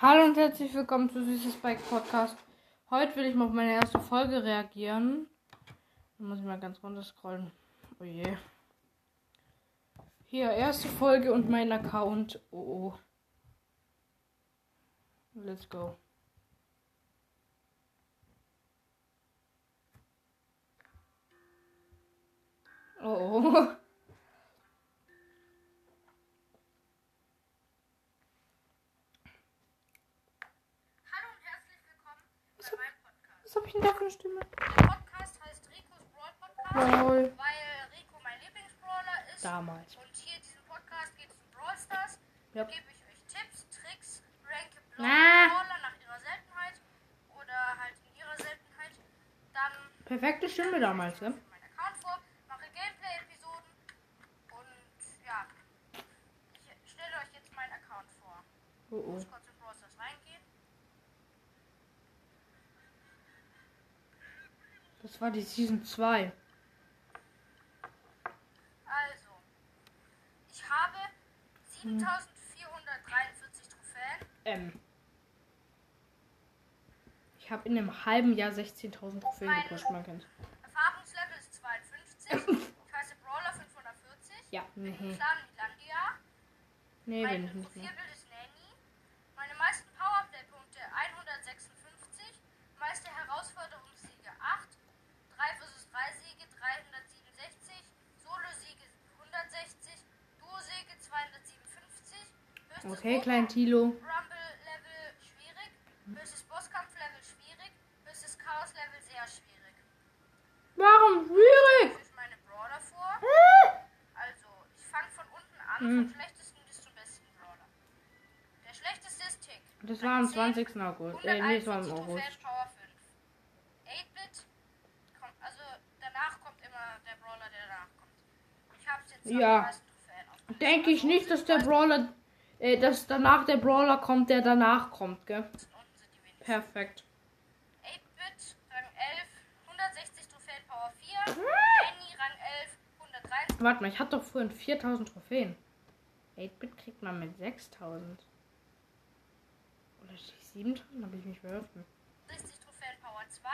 Hallo und herzlich willkommen zu Süßes Bike Podcast. Heute will ich mal auf meine erste Folge reagieren. Da muss ich mal ganz runter scrollen. Oh je. Hier, erste Folge und mein Account. Oh oh. Let's go. Oh oh. Hallo und herzlich willkommen Was bei hab, meinem Podcast. Was hab ich denn da für eine Stimme? Der Podcast heißt Ricos Brawl Podcast, Lol. weil Rico mein Lieblingsbrawler ist. Damals. Und hier in diesem Podcast geht es um Brawl Stars. Ja. Da gebe ich euch Tipps, Tricks, ranke. Brawler nach ihrer Seltenheit oder halt in ihrer Seltenheit. Dann Perfekte Stimme damals, ne? meinen Account vor, mache Gameplay-Episoden und ja, ich stelle euch jetzt meinen Account vor. Oh Ich oh. muss kurz in Brawl Stars reingehen. Das war die Season 2. Also, ich habe 7443 Trophäen. Ähm. Ich habe in einem halben Jahr 16.000 Trophäen gepusht, man kennt's. Erfahrungslevel ist 52. Ich heiße Brawler 540. Ja, nee. Clan Milandia. Nee, bin Mein ich nicht. Profilbild ist Okay, klein Tilo. Rumble-Level schwierig. Höchstes Bosskampf-Level schwierig. Höchstes Chaos-Level sehr schwierig. Warum schwierig? Ich meine Brawler vor. Also, ich fange von unten an, vom schlechtesten bis zum besten Brawler. Der schlechteste ist Tick. Das war am 20. August. Äh, nee, das war im 141 Trophäen, August. Power 5. 8-Bit kommt, also danach kommt immer der Brawler, der danach kommt. Ich hab's jetzt Ja. Denke ich Also, nicht, dass der Brawler, äh, dass danach der Brawler kommt, der danach kommt, gell? Perfekt. 8-Bit, Rang 11, 160 Trophäen, Power 4. Annie, Rang 11, 130. Warte mal, ich hatte doch vorhin 4000 Trophäen. 8-Bit kriegt man mit 6000. Oder stehe ich 7000? Habe ich mich verhört. 60 Trophäen Power 2,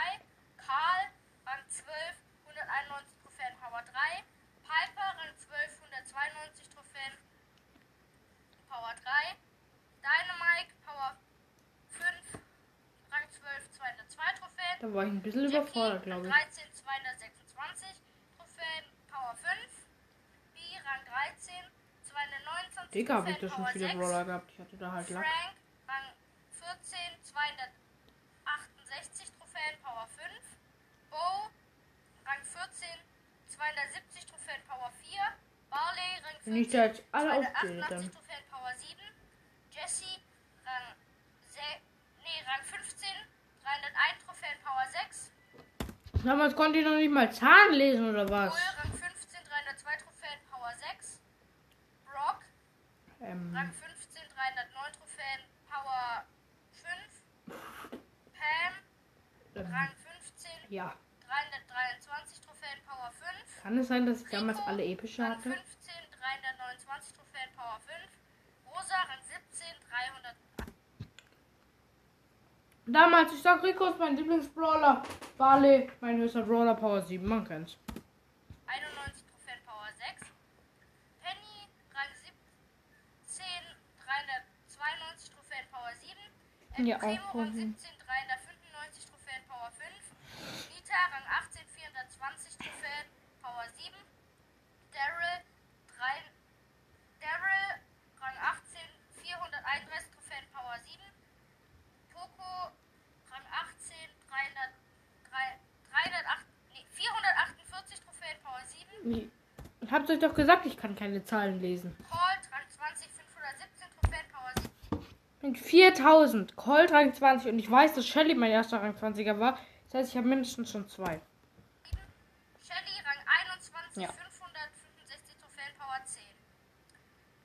Karl Rang 12, 191 Trophäen Power 3, Piper Rang 12, 192 Trophäen Power 3, Dynamite Power 5, Rang 12, 202 Trophäen, Da war ich ein bisschen Jackie, überfordert, glaube Rang ich. 13, 226 Trophäen Power 5, B Rang 13, 229 Digga, habe ich da schon viele 6, Brawler gehabt. Ich hatte da halt Lack. Frank, Rang 14, 268 Trophäen, Power 5. Bo, Rang 14, 270 Trophäen, Power 4. Barley, Rang 15, Wenn ich da jetzt alle aufzähle, 288 dann. Trophäen, Power 7. Jesse, Rang, se nee, Rang 15, 301 Trophäen, Power 6. Damals konnte ich noch nicht mal Zahlen lesen oder was? Bull, Rang 15, 302 Trophäen, Power 6. Brock, Ähm, Rang 15, 309 Trophäen, Power 5. Pam, ähm, Rang 15, ja. 323 Trophäen, Power 5. Kann es sein, dass ich damals alle epische Rang hatte? 15, 329 Trophäen, Power 5. Rosa, Rang 17, 300. Damals, ich sag Rico ist mein Lieblingsbrawler. Barley, mein höchster Brawler, Power 7, man kennt's. 91 Trophäen, Power 6. Penny, Rang 17, 392 Trophäen, Power 7. El Ja, Primo, auch. Rang 17, 395 Trophäen, Power 5. Nita, Rang 18, 420 Trophäen, Power 7. Daryl, 3, Daryl, Rang 18, 431 Trophäen, Power 7. Poco, Rang 18, 300, 3, 308, nee, 448 Trophäen, Power 7. Ich hab's euch doch gesagt, ich kann keine Zahlen lesen. Colt, Rang 20, 517 Trophäen, Power 7. Mit 4000, Colt Rang 20 und ich weiß, dass Shelly mein erster Rang 20er war. Das heißt, ich habe mindestens schon zwei. Shelly, Rang 21, Ja. 565 Trophäen, Power 10.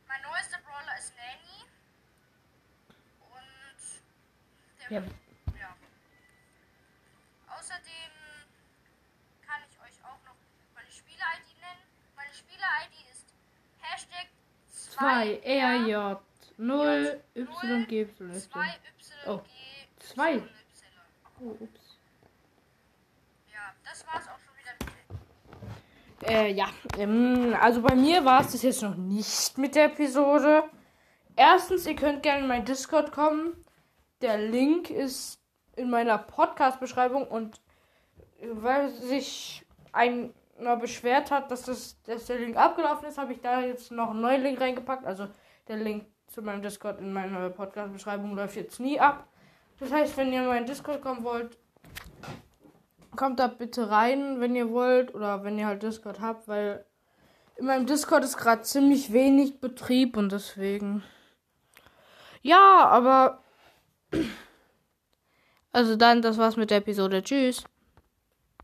Mein neuester Brawler ist Nanny. Und der Ja, Ja. Außerdem kann ich euch auch noch meine Spieler-ID ist Hashtag 2 2R RJ 0 Y G Y. 2 Y Oh. Oh, ups. Ja, das war's auch schon wieder mit Äh, ja. Ähm, also bei mir war es das jetzt noch nicht mit der Episode. Erstens, ihr könnt gerne in mein Discord kommen. Der Link ist in meiner Podcast-Beschreibung und weil sich einer beschwert hat, dass, das, dass der Link abgelaufen ist, habe ich da jetzt noch einen neuen Link reingepackt. Also der Link zu meinem Discord in meiner Podcast-Beschreibung läuft jetzt nie ab. Das heißt, wenn ihr in meinen Discord kommen wollt, kommt da bitte rein, wenn ihr wollt oder wenn ihr halt Discord habt, weil in meinem Discord ist gerade ziemlich wenig Betrieb und deswegen. Ja, aber. Also dann, das war's mit der Episode. Tschüss.